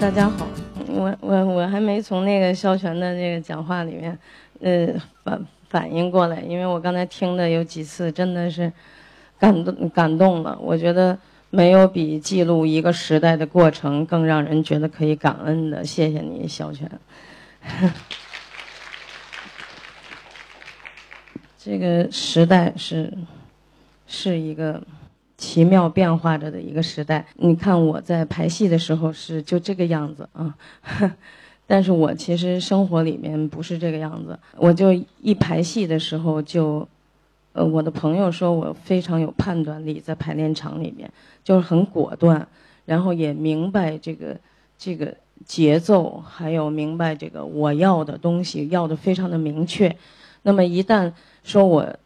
大家好，我我我还没从那个肖全的这个讲话里面，呃反反应过来，因为我刚才听的有几次真的是感动感动了。我觉得没有比记录一个时代的过程更让人觉得可以感恩的。谢谢你，肖全。这个时代是是一个。奇妙变化着的一个时代。你看我在排戏的时候是就这个样子啊，但是我其实生活里面不是这个样子。我就一排戏的时候就，呃，我的朋友说我非常有判断力，在排练场里面就是很果断，然后也明白这个这个节奏，还有明白这个我要的东西要的非常的明确。那么一旦说我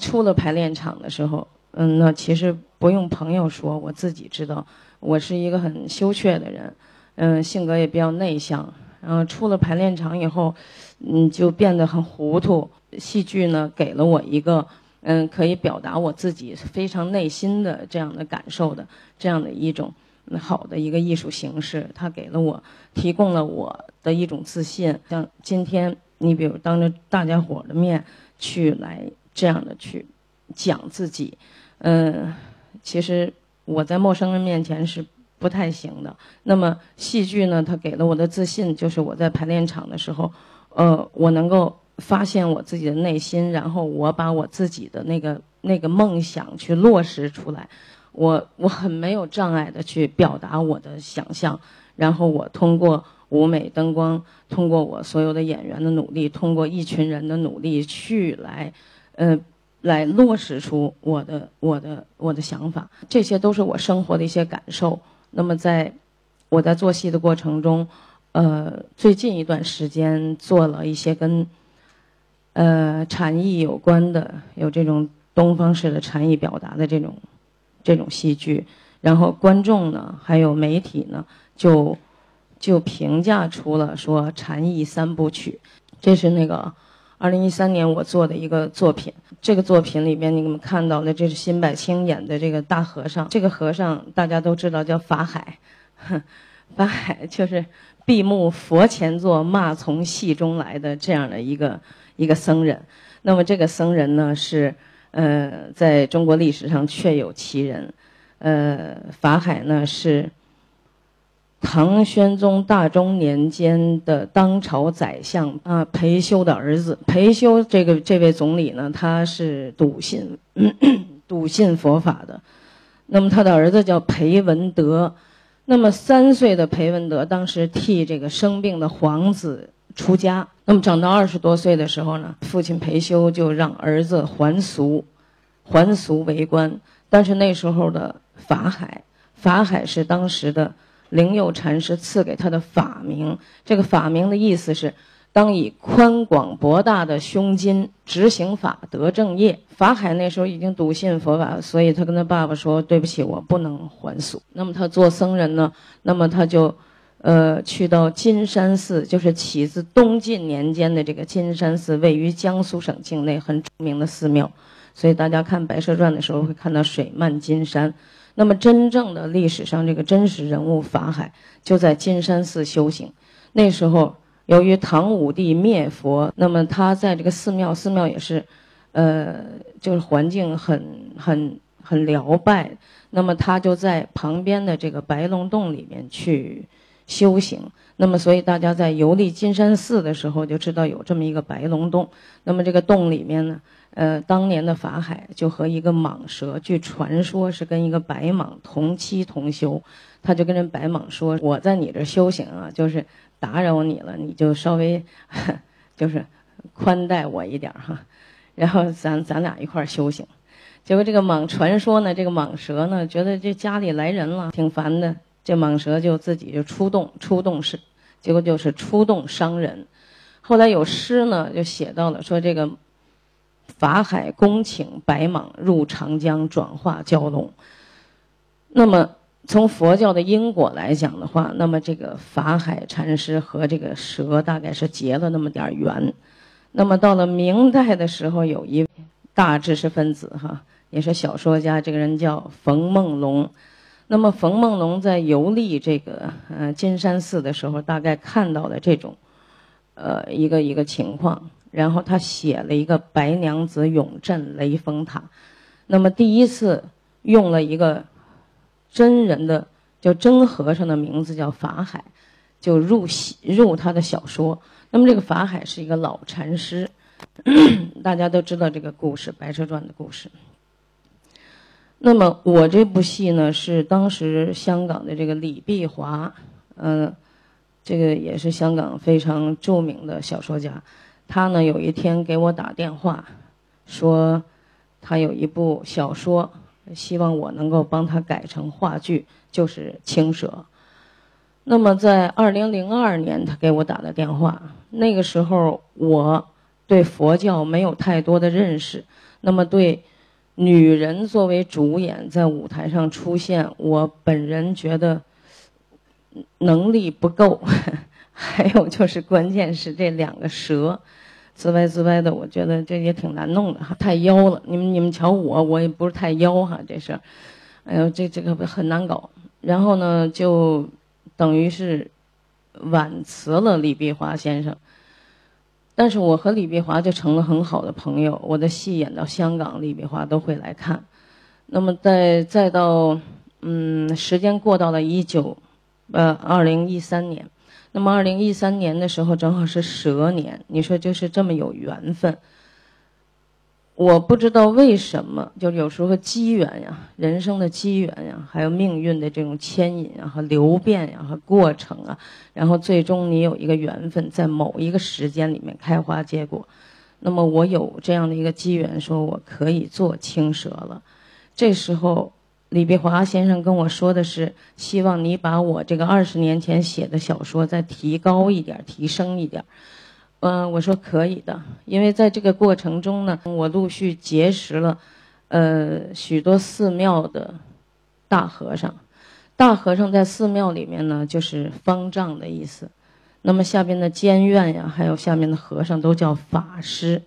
出了排练场的时候，嗯，那其实不用朋友说，我自己知道，我是一个很羞怯的人，嗯，性格也比较内向。然后出了排练场以后，嗯，就变得很糊涂。戏剧呢，给了我一个，嗯，可以表达我自己非常内心的这样的感受的这样的一种好的一个艺术形式。它给了我，提供了我的一种自信。像今天，你比如当着大家伙的面去来这样的去讲自己。嗯，其实我在陌生人面前是不太行的。那么戏剧呢，它给了我的自信，就是我在排练场的时候，呃，我能够发现我自己的内心，然后我把我自己的那个那个梦想去落实出来。我我很没有障碍的去表达我的想象，然后我通过舞美灯光，通过我所有的演员的努力，通过一群人的努力去来，呃。来落实出我的我的我的想法，这些都是我生活的一些感受。那么在我在做戏的过程中，呃，最近一段时间做了一些跟呃禅意有关的，有这种东方式的禅意表达的这种这种戏剧，然后观众呢，还有媒体呢，就就评价出了说禅意三部曲，这是那个。二零一三年我做的一个作品，这个作品里边你们看到的，这是辛柏青演的这个大和尚。这个和尚大家都知道叫法海，法海就是闭目佛前坐，骂从戏中来的这样的一个一个僧人。那么这个僧人呢是呃在中国历史上确有其人，呃法海呢是。唐玄宗大中年间的当朝宰相啊，裴休的儿子。裴休这个这位总理呢，他是笃信 笃信佛法的。那么他的儿子叫裴文德。那么三岁的裴文德当时替这个生病的皇子出家。那么长到二十多岁的时候呢，父亲裴休就让儿子还俗，还俗为官。但是那时候的法海，法海是当时的。灵佑禅师赐给他的法名，这个法名的意思是：当以宽广博大的胸襟执行法得正业。法海那时候已经笃信佛法，所以他跟他爸爸说：“对不起，我不能还俗。”那么他做僧人呢？那么他就，呃，去到金山寺，就是起自东晋年间的这个金山寺，位于江苏省境内很著名的寺庙。所以大家看《白蛇传》的时候会看到水漫金山。那么，真正的历史上这个真实人物法海就在金山寺修行。那时候，由于唐武帝灭佛，那么他在这个寺庙，寺庙也是，呃，就是环境很很很辽拜。那么他就在旁边的这个白龙洞里面去修行。那么，所以大家在游历金山寺的时候，就知道有这么一个白龙洞。那么这个洞里面呢？呃，当年的法海就和一个蟒蛇，据传说是跟一个白蟒同期同修，他就跟人白蟒说：“我在你这修行啊，就是打扰你了，你就稍微 就是宽待我一点哈，然后咱咱俩一块儿修行。”结果这个蟒传说呢，这个蟒蛇呢，觉得这家里来人了，挺烦的，这蟒蛇就自己就出动，出动是，结果就是出动伤人。后来有诗呢，就写到了说这个。法海恭请白蟒入长江，转化蛟龙。那么，从佛教的因果来讲的话，那么这个法海禅师和这个蛇大概是结了那么点缘。那么到了明代的时候，有一位大知识分子哈，也是小说家，这个人叫冯梦龙。那么冯梦龙在游历这个呃金山寺的时候，大概看到了这种，呃一个一个情况，然后他写了一个《白娘子永镇雷峰塔》，那么第一次用了一个真人的叫真和尚的名字叫法海，就入戏入他的小说。那么这个法海是一个老禅师，大家都知道这个故事《白蛇传》的故事。那么我这部戏呢，是当时香港的这个李碧华，嗯，这个也是香港非常著名的小说家。他呢有一天给我打电话，说他有一部小说，希望我能够帮他改成话剧，就是《青蛇》。那么在二零零二年，他给我打的电话，那个时候我对佛教没有太多的认识，那么对。女人作为主演在舞台上出现，我本人觉得能力不够，还有就是关键是这两个蛇，滋歪滋歪的，我觉得这也挺难弄的哈，太妖了。你们你们瞧我，我也不是太妖哈，这事儿，哎呦，这这个很难搞。然后呢，就等于是婉辞了李碧华先生。但是我和李碧华就成了很好的朋友。我的戏演到香港，李碧华都会来看。那么再再到，嗯，时间过到了一九，呃，二零一三年。那么二零一三年的时候，正好是蛇年。你说就是这么有缘分。我不知道为什么，就有时候机缘呀，人生的机缘呀，还有命运的这种牵引啊和流变呀和过程啊，然后最终你有一个缘分，在某一个时间里面开花结果。那么我有这样的一个机缘，说我可以做青蛇了。这时候，李碧华先生跟我说的是，希望你把我这个二十年前写的小说再提高一点，提升一点。嗯，我说可以的，因为在这个过程中呢，我陆续结识了，呃，许多寺庙的大和尚。大和尚在寺庙里面呢，就是方丈的意思。那么下边的监院呀，还有下面的和尚都叫法师，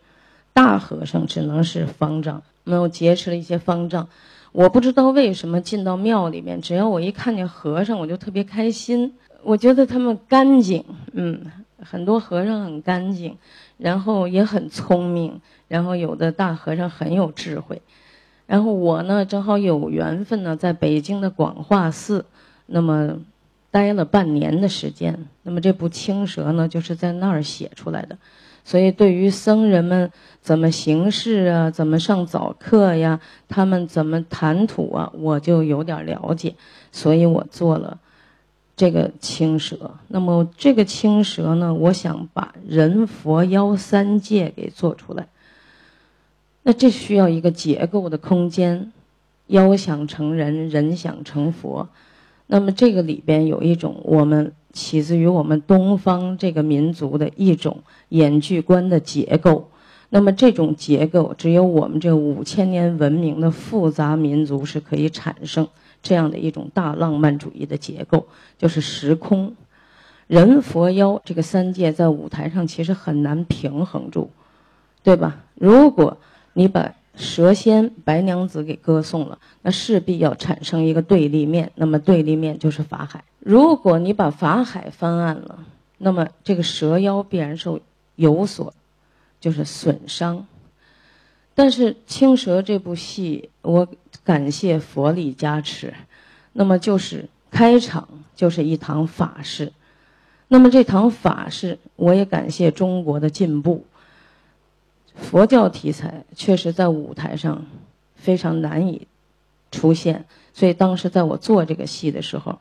大和尚只能是方丈。那我结识了一些方丈，我不知道为什么进到庙里面，只要我一看见和尚，我就特别开心。我觉得他们干净，嗯。很多和尚很干净，然后也很聪明，然后有的大和尚很有智慧，然后我呢正好有缘分呢，在北京的广化寺，那么待了半年的时间，那么这部《青蛇》呢就是在那儿写出来的，所以对于僧人们怎么行事啊，怎么上早课呀，他们怎么谈吐啊，我就有点了解，所以我做了。这个青蛇，那么这个青蛇呢？我想把人佛妖三界给做出来。那这需要一个结构的空间，妖想成人，人想成佛。那么这个里边有一种我们起自于我们东方这个民族的一种演剧观的结构。那么这种结构，只有我们这五千年文明的复杂民族是可以产生。这样的一种大浪漫主义的结构，就是时空、人、佛、妖这个三界在舞台上其实很难平衡住，对吧？如果你把蛇仙白娘子给歌颂了，那势必要产生一个对立面，那么对立面就是法海。如果你把法海翻案了，那么这个蛇妖必然受有所就是损伤。但是《青蛇》这部戏，我感谢佛力加持，那么就是开场就是一堂法事，那么这堂法事，我也感谢中国的进步。佛教题材确实在舞台上非常难以出现，所以当时在我做这个戏的时候，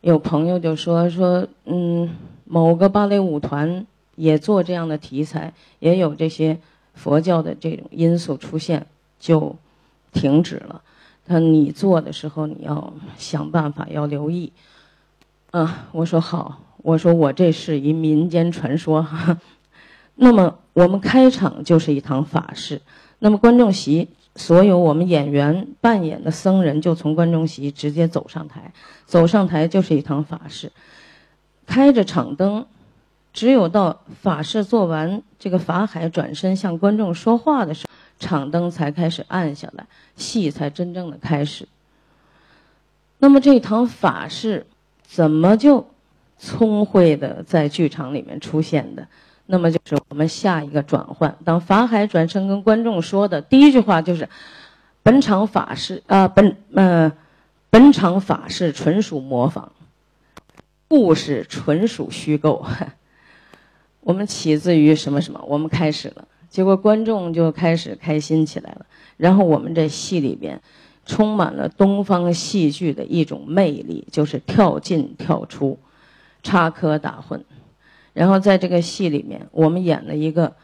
有朋友就说说，嗯，某个芭蕾舞团也做这样的题材，也有这些。佛教的这种因素出现就停止了。他你做的时候，你要想办法要留意。嗯，我说好，我说我这是一民间传说哈。那么我们开场就是一堂法事，那么观众席所有我们演员扮演的僧人就从观众席直接走上台，走上台就是一堂法事，开着场灯。只有到法事做完，这个法海转身向观众说话的时候，场灯才开始暗下来，戏才真正的开始。那么这堂法事怎么就聪慧的在剧场里面出现的？那么就是我们下一个转换。当法海转身跟观众说的第一句话就是：“本场法事啊，本呃，本场法事纯属模仿，故事纯属虚构。”我们起自于什么什么？我们开始了，结果观众就开始开心起来了。然后我们这戏里边充满了东方戏剧的一种魅力，就是跳进跳出，插科打诨。然后在这个戏里面，我们演了一个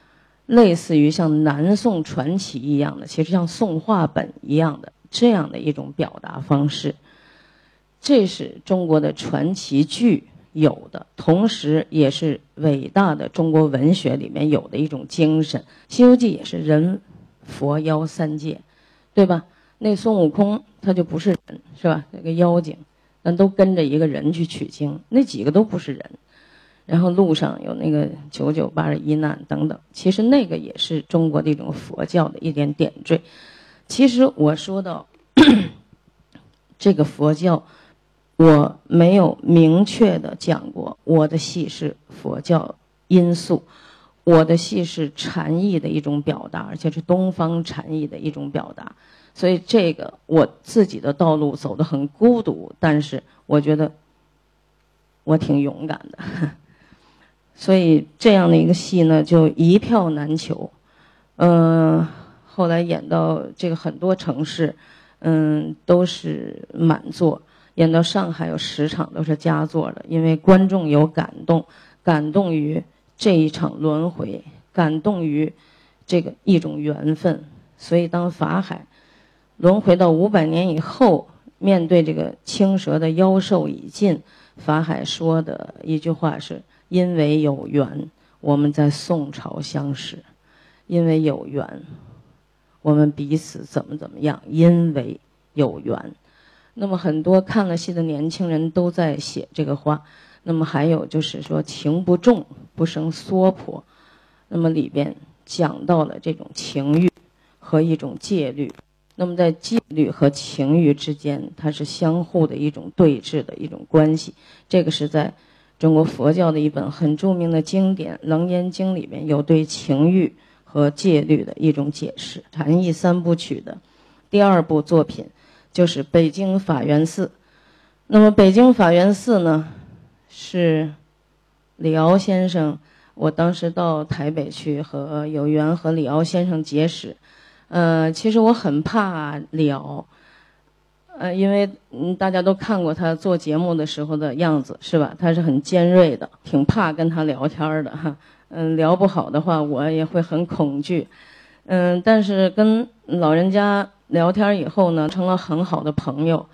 类似于像南宋传奇一样的，其实像宋话本一样的这样的一种表达方式。这是中国的传奇剧有的，同时也是伟大的中国文学里面有的一种精神。《西游记》也是人、佛、妖三界，对吧？那孙悟空他就不是人，是吧？那个妖精，那都跟着一个人去取经，那几个都不是人。然后路上有那个九九八十一难等等，其实那个也是中国的一种佛教的一点点缀。其实我说到 这个佛教，我没有明确的讲过我的戏是佛教因素，我的戏是禅意的一种表达，而且是东方禅意的一种表达。所以这个我自己的道路走得很孤独，但是我觉得我挺勇敢的。所以这样的一个戏呢，就一票难求。嗯，后来演到这个很多城市，嗯，都是满座；演到上海有十场都是佳作的，因为观众有感动，感动于这一场轮回，感动于这个一种缘分。所以当法海轮回到五百年以后，面对这个青蛇的妖兽已尽，法海说的一句话是。因为有缘，我们在宋朝相识；因为有缘，我们彼此怎么怎么样？因为有缘，那么很多看了戏的年轻人都在写这个话。那么还有就是说，情不重不生娑婆。那么里边讲到了这种情欲和一种戒律。那么在戒律和情欲之间，它是相互的一种对峙的一种关系。这个是在。中国佛教的一本很著名的经典《楞严经》里面有对情欲和戒律的一种解释。禅意三部曲的第二部作品就是北京法源寺。那么北京法源寺呢，是李敖先生。我当时到台北去和有缘和李敖先生结识。呃，其实我很怕李敖。呃，因为嗯，大家都看过他做节目的时候的样子，是吧？他是很尖锐的，挺怕跟他聊天的哈。嗯，聊不好的话，我也会很恐惧。嗯，但是跟老人家聊天以后呢，成了很好的朋友。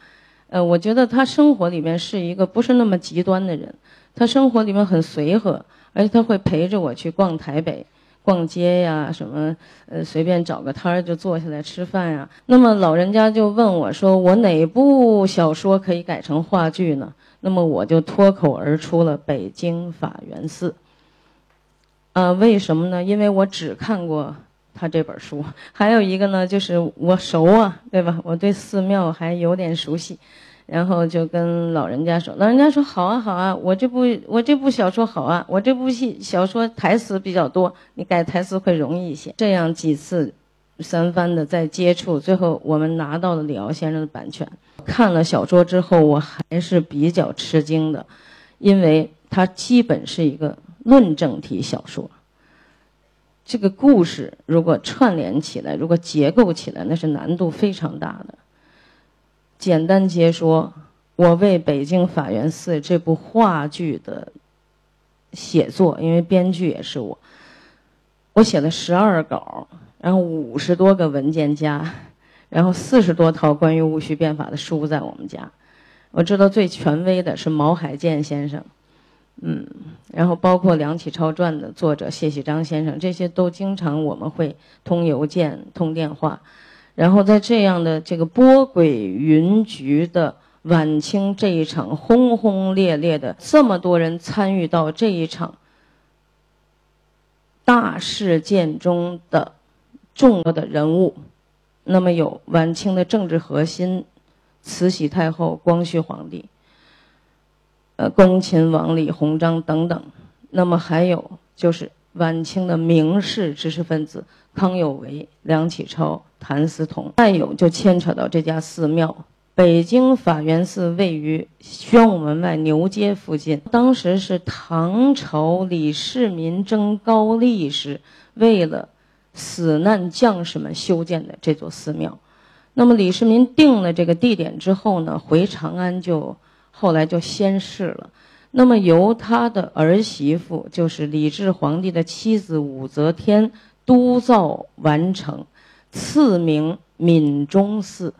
呃，我觉得他生活里面是一个不是那么极端的人，他生活里面很随和，而且他会陪着我去逛台北。逛街呀，什么呃，随便找个摊儿就坐下来吃饭呀。那么老人家就问我说：“我哪部小说可以改成话剧呢？”那么我就脱口而出了《北京法源寺》。呃，为什么呢？因为我只看过他这本书，还有一个呢，就是我熟啊，对吧？我对寺庙还有点熟悉。然后就跟老人家说，老人家说好啊好啊，我这部我这部小说好啊，我这部戏小说台词比较多，你改台词会容易一些。这样几次三番的在接触，最后我们拿到了李敖先生的版权。看了小说之后，我还是比较吃惊的，因为它基本是一个论证体小说。这个故事如果串联起来，如果结构起来，那是难度非常大的。简单解说，我为北京法源寺这部话剧的写作，因为编剧也是我，我写了十二稿，然后五十多个文件夹，然后四十多套关于戊戌变法的书在我们家。我知道最权威的是毛海建先生，嗯，然后包括《梁启超传》的作者谢喜章先生，这些都经常我们会通邮件、通电话。然后在这样的这个波诡云谲的晚清这一场轰轰烈烈的这么多人参与到这一场大事件中的重要的人物，那么有晚清的政治核心慈禧太后、光绪皇帝、呃，恭亲王李鸿章等等。那么还有就是晚清的名士知识分子康有为、梁启超、谭嗣同。再有就牵扯到这家寺庙。北京法源寺位于宣武门外牛街附近，当时是唐朝李世民征高丽时为了死难将士们修建的这座寺庙。那么李世民定了这个地点之后呢，回长安就后来就仙逝了。那么由他的儿媳妇，就是李治皇帝的妻子武则天督造完成，赐名闽中寺。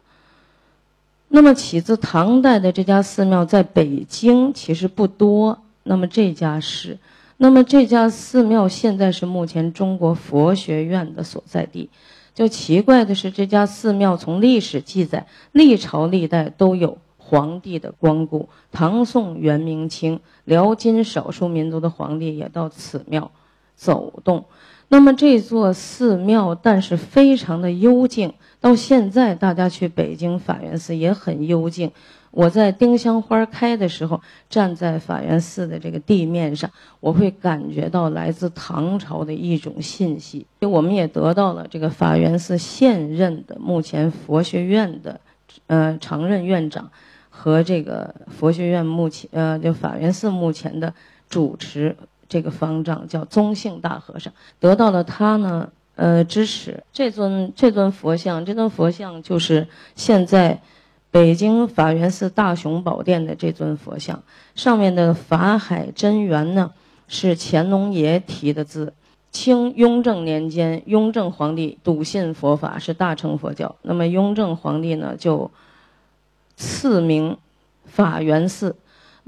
那么起自唐代的这家寺庙在北京其实不多，那么这家是，那么这家寺庙现在是目前中国佛学院的所在地。就奇怪的是，这家寺庙从历史记载，历朝历代都有皇帝的光顾，唐宋元明清，辽金少数民族的皇帝也到此庙走动。那么这座寺庙，但是非常的幽静。到现在，大家去北京法源寺也很幽静。我在丁香花开的时候，站在法源寺的这个地面上，我会感觉到来自唐朝的一种信息。我们也得到了这个法源寺现任的目前佛学院的，呃，常任院长和这个佛学院目前呃，就法源寺目前的主持。这个方丈叫宗姓大和尚，得到了他呢，呃，支持。这尊这尊佛像，这尊佛像就是现在北京法源寺大雄宝殿的这尊佛像。上面的法海真元呢，是乾隆爷题的字。清雍正年间，雍正皇帝笃信佛法，是大乘佛教。那么雍正皇帝呢，就赐名法源寺。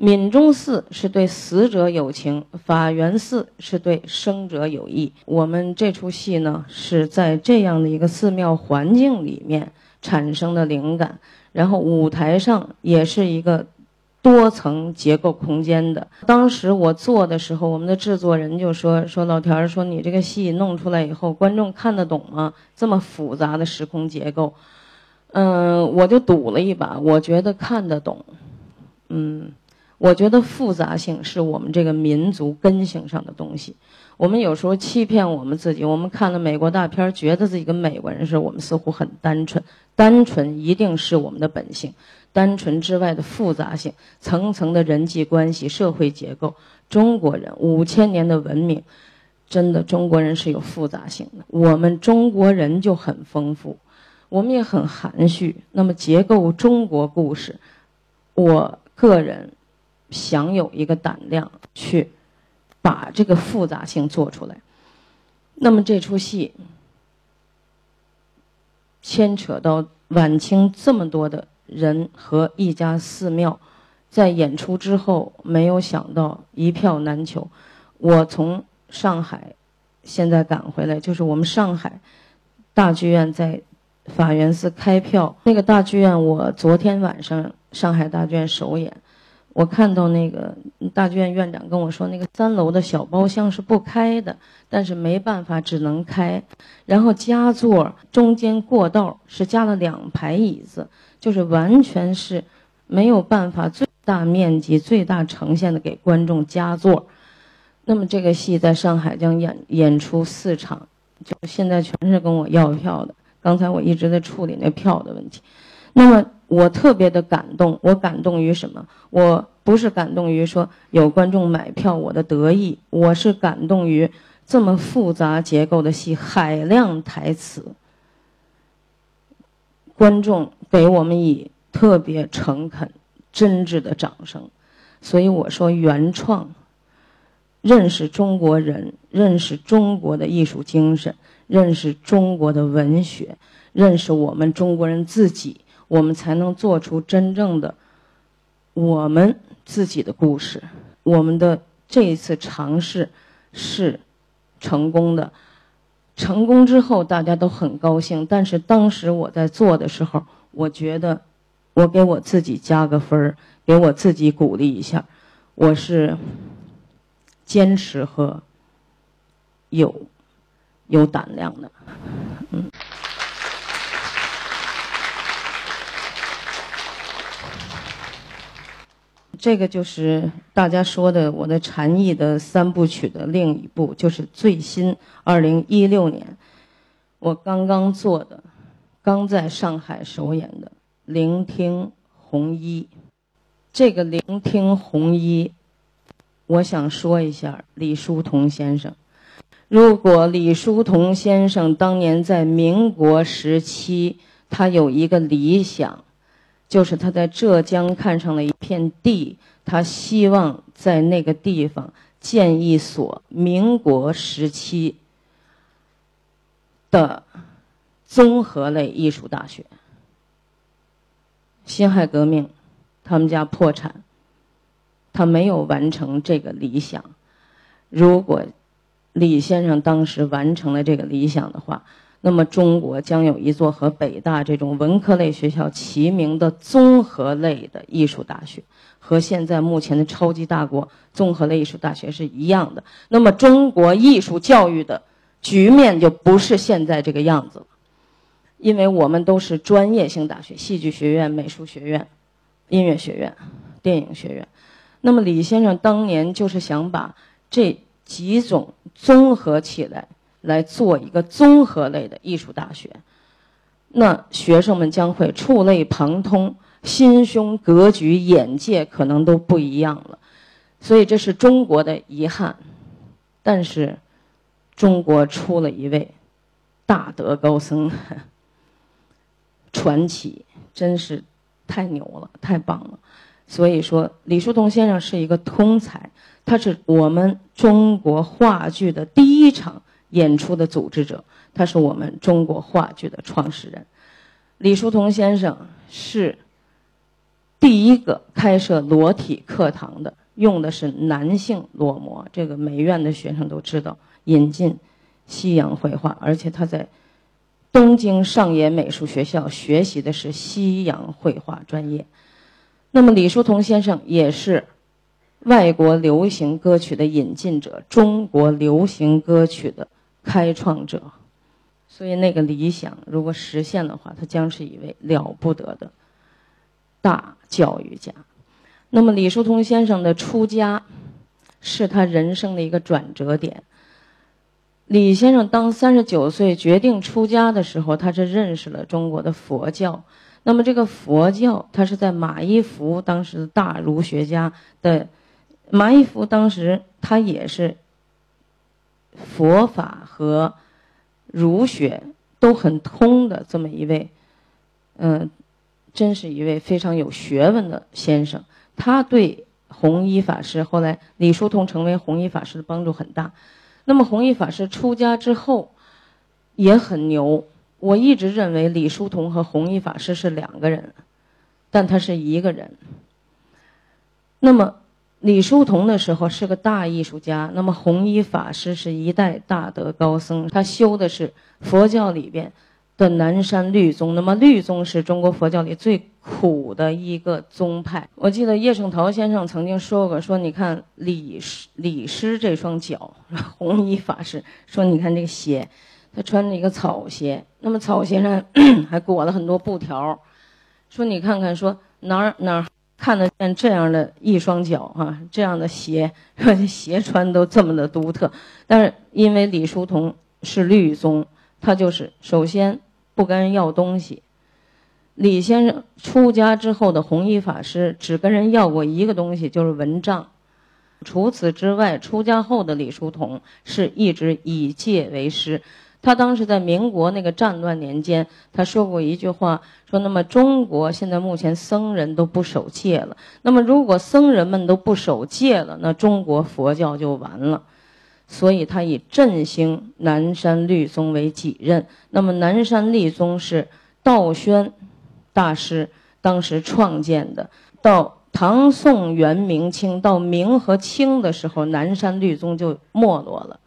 闽中寺是对死者有情，法源寺是对生者有意。我们这出戏呢，是在这样的一个寺庙环境里面产生的灵感，然后舞台上也是一个多层结构空间的。当时我做的时候，我们的制作人就说：“说老田儿，说你这个戏弄出来以后，观众看得懂吗？这么复杂的时空结构。”嗯，我就赌了一把，我觉得看得懂。嗯。我觉得复杂性是我们这个民族根性上的东西。我们有时候欺骗我们自己，我们看了美国大片，觉得自己跟美国人似的，我们似乎很单纯。单纯一定是我们的本性，单纯之外的复杂性，层层的人际关系、社会结构。中国人五千年的文明，真的中国人是有复杂性的。我们中国人就很丰富，我们也很含蓄。那么结构中国故事，我个人。想有一个胆量去把这个复杂性做出来，那么这出戏牵扯到晚清这么多的人和一家寺庙，在演出之后没有想到一票难求。我从上海现在赶回来，就是我们上海大剧院在法源寺开票，那个大剧院我昨天晚上上海大剧院首演。我看到那个大剧院院长跟我说，那个三楼的小包厢是不开的，但是没办法，只能开。然后加座中间过道是加了两排椅子，就是完全是没有办法最大面积、最大呈现的给观众加座。那么这个戏在上海将演演出四场，就现在全是跟我要票的。刚才我一直在处理那票的问题。那么。我特别的感动，我感动于什么？我不是感动于说有观众买票，我的得意，我是感动于这么复杂结构的戏，海量台词，观众给我们以特别诚恳、真挚的掌声。所以我说，原创，认识中国人，认识中国的艺术精神，认识中国的文学，认识我们中国人自己。我们才能做出真正的我们自己的故事。我们的这一次尝试是成功的，成功之后大家都很高兴。但是当时我在做的时候，我觉得我给我自己加个分儿，给我自己鼓励一下。我是坚持和有有胆量的，嗯。这个就是大家说的我的禅意的三部曲的另一部，就是最新二零一六年我刚刚做的，刚在上海首演的《聆听红衣》。这个《聆听红衣》，我想说一下李叔同先生。如果李叔同先生当年在民国时期，他有一个理想。就是他在浙江看上了一片地，他希望在那个地方建一所民国时期的综合类艺术大学。辛亥革命，他们家破产，他没有完成这个理想。如果李先生当时完成了这个理想的话，那么，中国将有一座和北大这种文科类学校齐名的综合类的艺术大学，和现在目前的超级大国综合类艺术大学是一样的。那么，中国艺术教育的局面就不是现在这个样子了，因为我们都是专业性大学，戏剧学院、美术学院、音乐学院、电影学院。那么，李先生当年就是想把这几种综合起来。来做一个综合类的艺术大学，那学生们将会触类旁通，心胸、格局、眼界可能都不一样了。所以这是中国的遗憾，但是中国出了一位大德高僧，传奇，真是太牛了，太棒了。所以说，李叔同先生是一个通才，他是我们中国话剧的第一场。演出的组织者，他是我们中国话剧的创始人，李叔同先生是第一个开设裸体课堂的，用的是男性裸模，这个美院的学生都知道，引进西洋绘画，而且他在东京上野美术学校学习的是西洋绘画专业。那么李叔同先生也是外国流行歌曲的引进者，中国流行歌曲的。开创者，所以那个理想如果实现的话，他将是一位了不得的大教育家。那么李叔同先生的出家，是他人生的一个转折点。李先生当三十九岁决定出家的时候，他是认识了中国的佛教。那么这个佛教，他是在马一福当时大儒学家的马一福当时他也是。佛法和儒学都很通的这么一位，嗯，真是一位非常有学问的先生。他对弘一法师后来李叔同成为弘一法师的帮助很大。那么弘一法师出家之后也很牛。我一直认为李叔同和弘一法师是两个人，但他是一个人。那么。李叔同的时候是个大艺术家，那么弘一法师是一代大德高僧，他修的是佛教里边的南山律宗。那么律宗是中国佛教里最苦的一个宗派。我记得叶圣陶先生曾经说过，说你看李师李师这双脚，弘一法师说你看这个鞋，他穿着一个草鞋，那么草鞋上 还裹了很多布条，说你看看，说哪儿哪儿。看得见这样的一双脚啊，这样的鞋，鞋穿都这么的独特。但是因为李叔同是律宗，他就是首先不跟人要东西。李先生出家之后的弘一法师只跟人要过一个东西，就是蚊帐。除此之外，出家后的李叔同是一直以戒为师。他当时在民国那个战乱年间，他说过一句话，说：“那么中国现在目前僧人都不守戒了，那么如果僧人们都不守戒了，那中国佛教就完了。”所以他以振兴南山律宗为己任。那么南山律宗是道宣大师当时创建的。到唐宋元明清，到明和清的时候，南山律宗就没落了。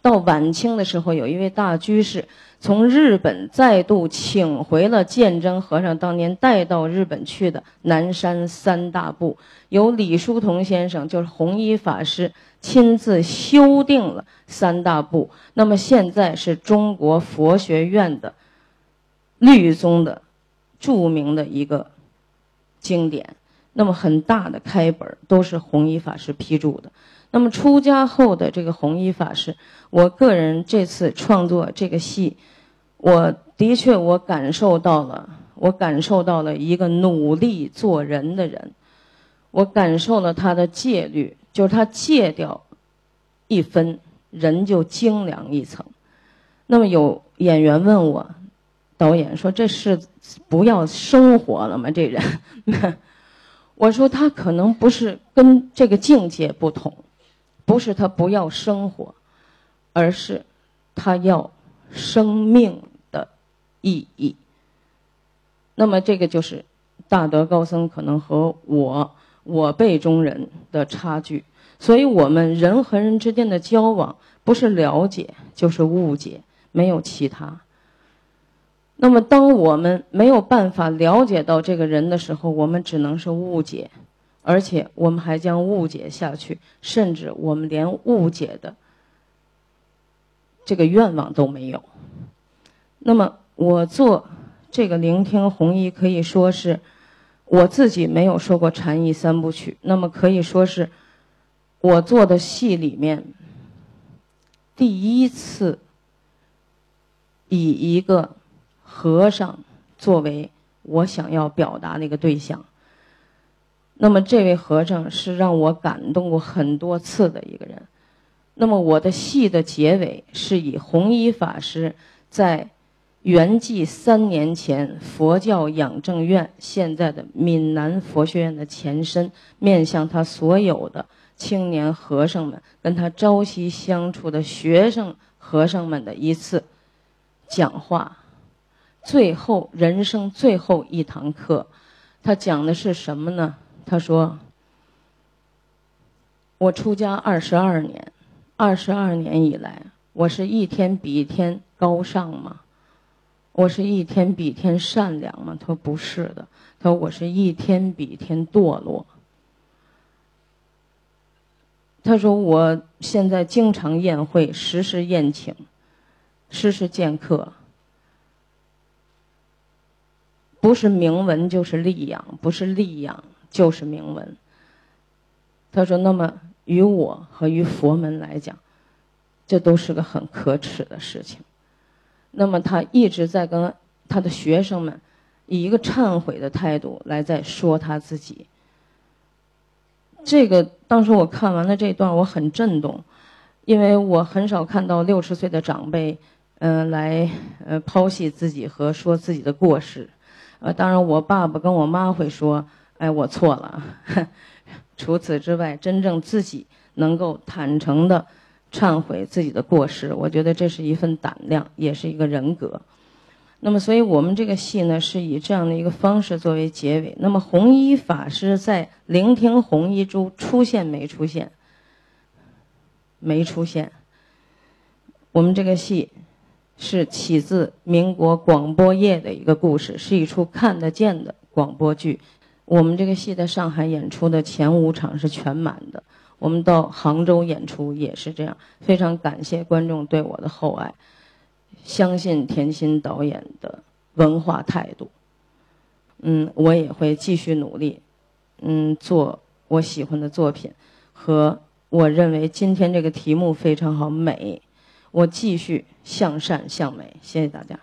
到晚清的时候，有一位大居士从日本再度请回了鉴真和尚当年带到日本去的南山三大部，由李叔同先生就是弘一法师亲自修订了三大部。那么现在是中国佛学院的律宗的著名的一个经典。那么很大的开本都是弘一法师批注的。那么出家后的这个弘一法师，我个人这次创作这个戏，我的确我感受到了，我感受到了一个努力做人的人，我感受了他的戒律，就是他戒掉一分，人就精良一层。那么有演员问我，导演说这是不要生活了吗？这人，我说他可能不是跟这个境界不同。不是他不要生活，而是他要生命的意义。那么这个就是大德高僧可能和我我辈中人的差距。所以我们人和人之间的交往，不是了解就是误解，没有其他。那么当我们没有办法了解到这个人的时候，我们只能是误解。而且我们还将误解下去，甚至我们连误解的这个愿望都没有。那么我做这个聆听弘一，可以说是我自己没有说过禅意三部曲。那么可以说是我做的戏里面第一次以一个和尚作为我想要表达的一个对象。那么这位和尚是让我感动过很多次的一个人。那么我的戏的结尾是以弘一法师在圆寂三年前佛教养正院现在的闽南佛学院的前身，面向他所有的青年和尚们，跟他朝夕相处的学生和尚们的一次讲话，最后人生最后一堂课，他讲的是什么呢？他说：“我出家二十二年，二十二年以来，我是一天比一天高尚吗？我是一天比一天善良吗？”他说：“不是的。”他说：“我是一天比一天堕落。”他说：“我现在经常宴会，时时宴请，时时见客，不是名闻就是利养，不是利养。”就是铭文。他说：“那么于我和于佛门来讲，这都是个很可耻的事情。那么他一直在跟他的学生们以一个忏悔的态度来在说他自己。这个当时我看完了这段，我很震动，因为我很少看到六十岁的长辈，嗯，来呃剖析自己和说自己的过失。呃，当然我爸爸跟我妈会说。”哎，我错了。除此之外，真正自己能够坦诚的忏悔自己的过失，我觉得这是一份胆量，也是一个人格。那么，所以我们这个戏呢，是以这样的一个方式作为结尾。那么，红衣法师在聆听红衣珠出现没出现？没出现。我们这个戏是起自民国广播业的一个故事，是一出看得见的广播剧。我们这个戏在上海演出的前五场是全满的，我们到杭州演出也是这样。非常感谢观众对我的厚爱，相信田心导演的文化态度。嗯，我也会继续努力，嗯，做我喜欢的作品，和我认为今天这个题目非常好，美。我继续向善向美，谢谢大家。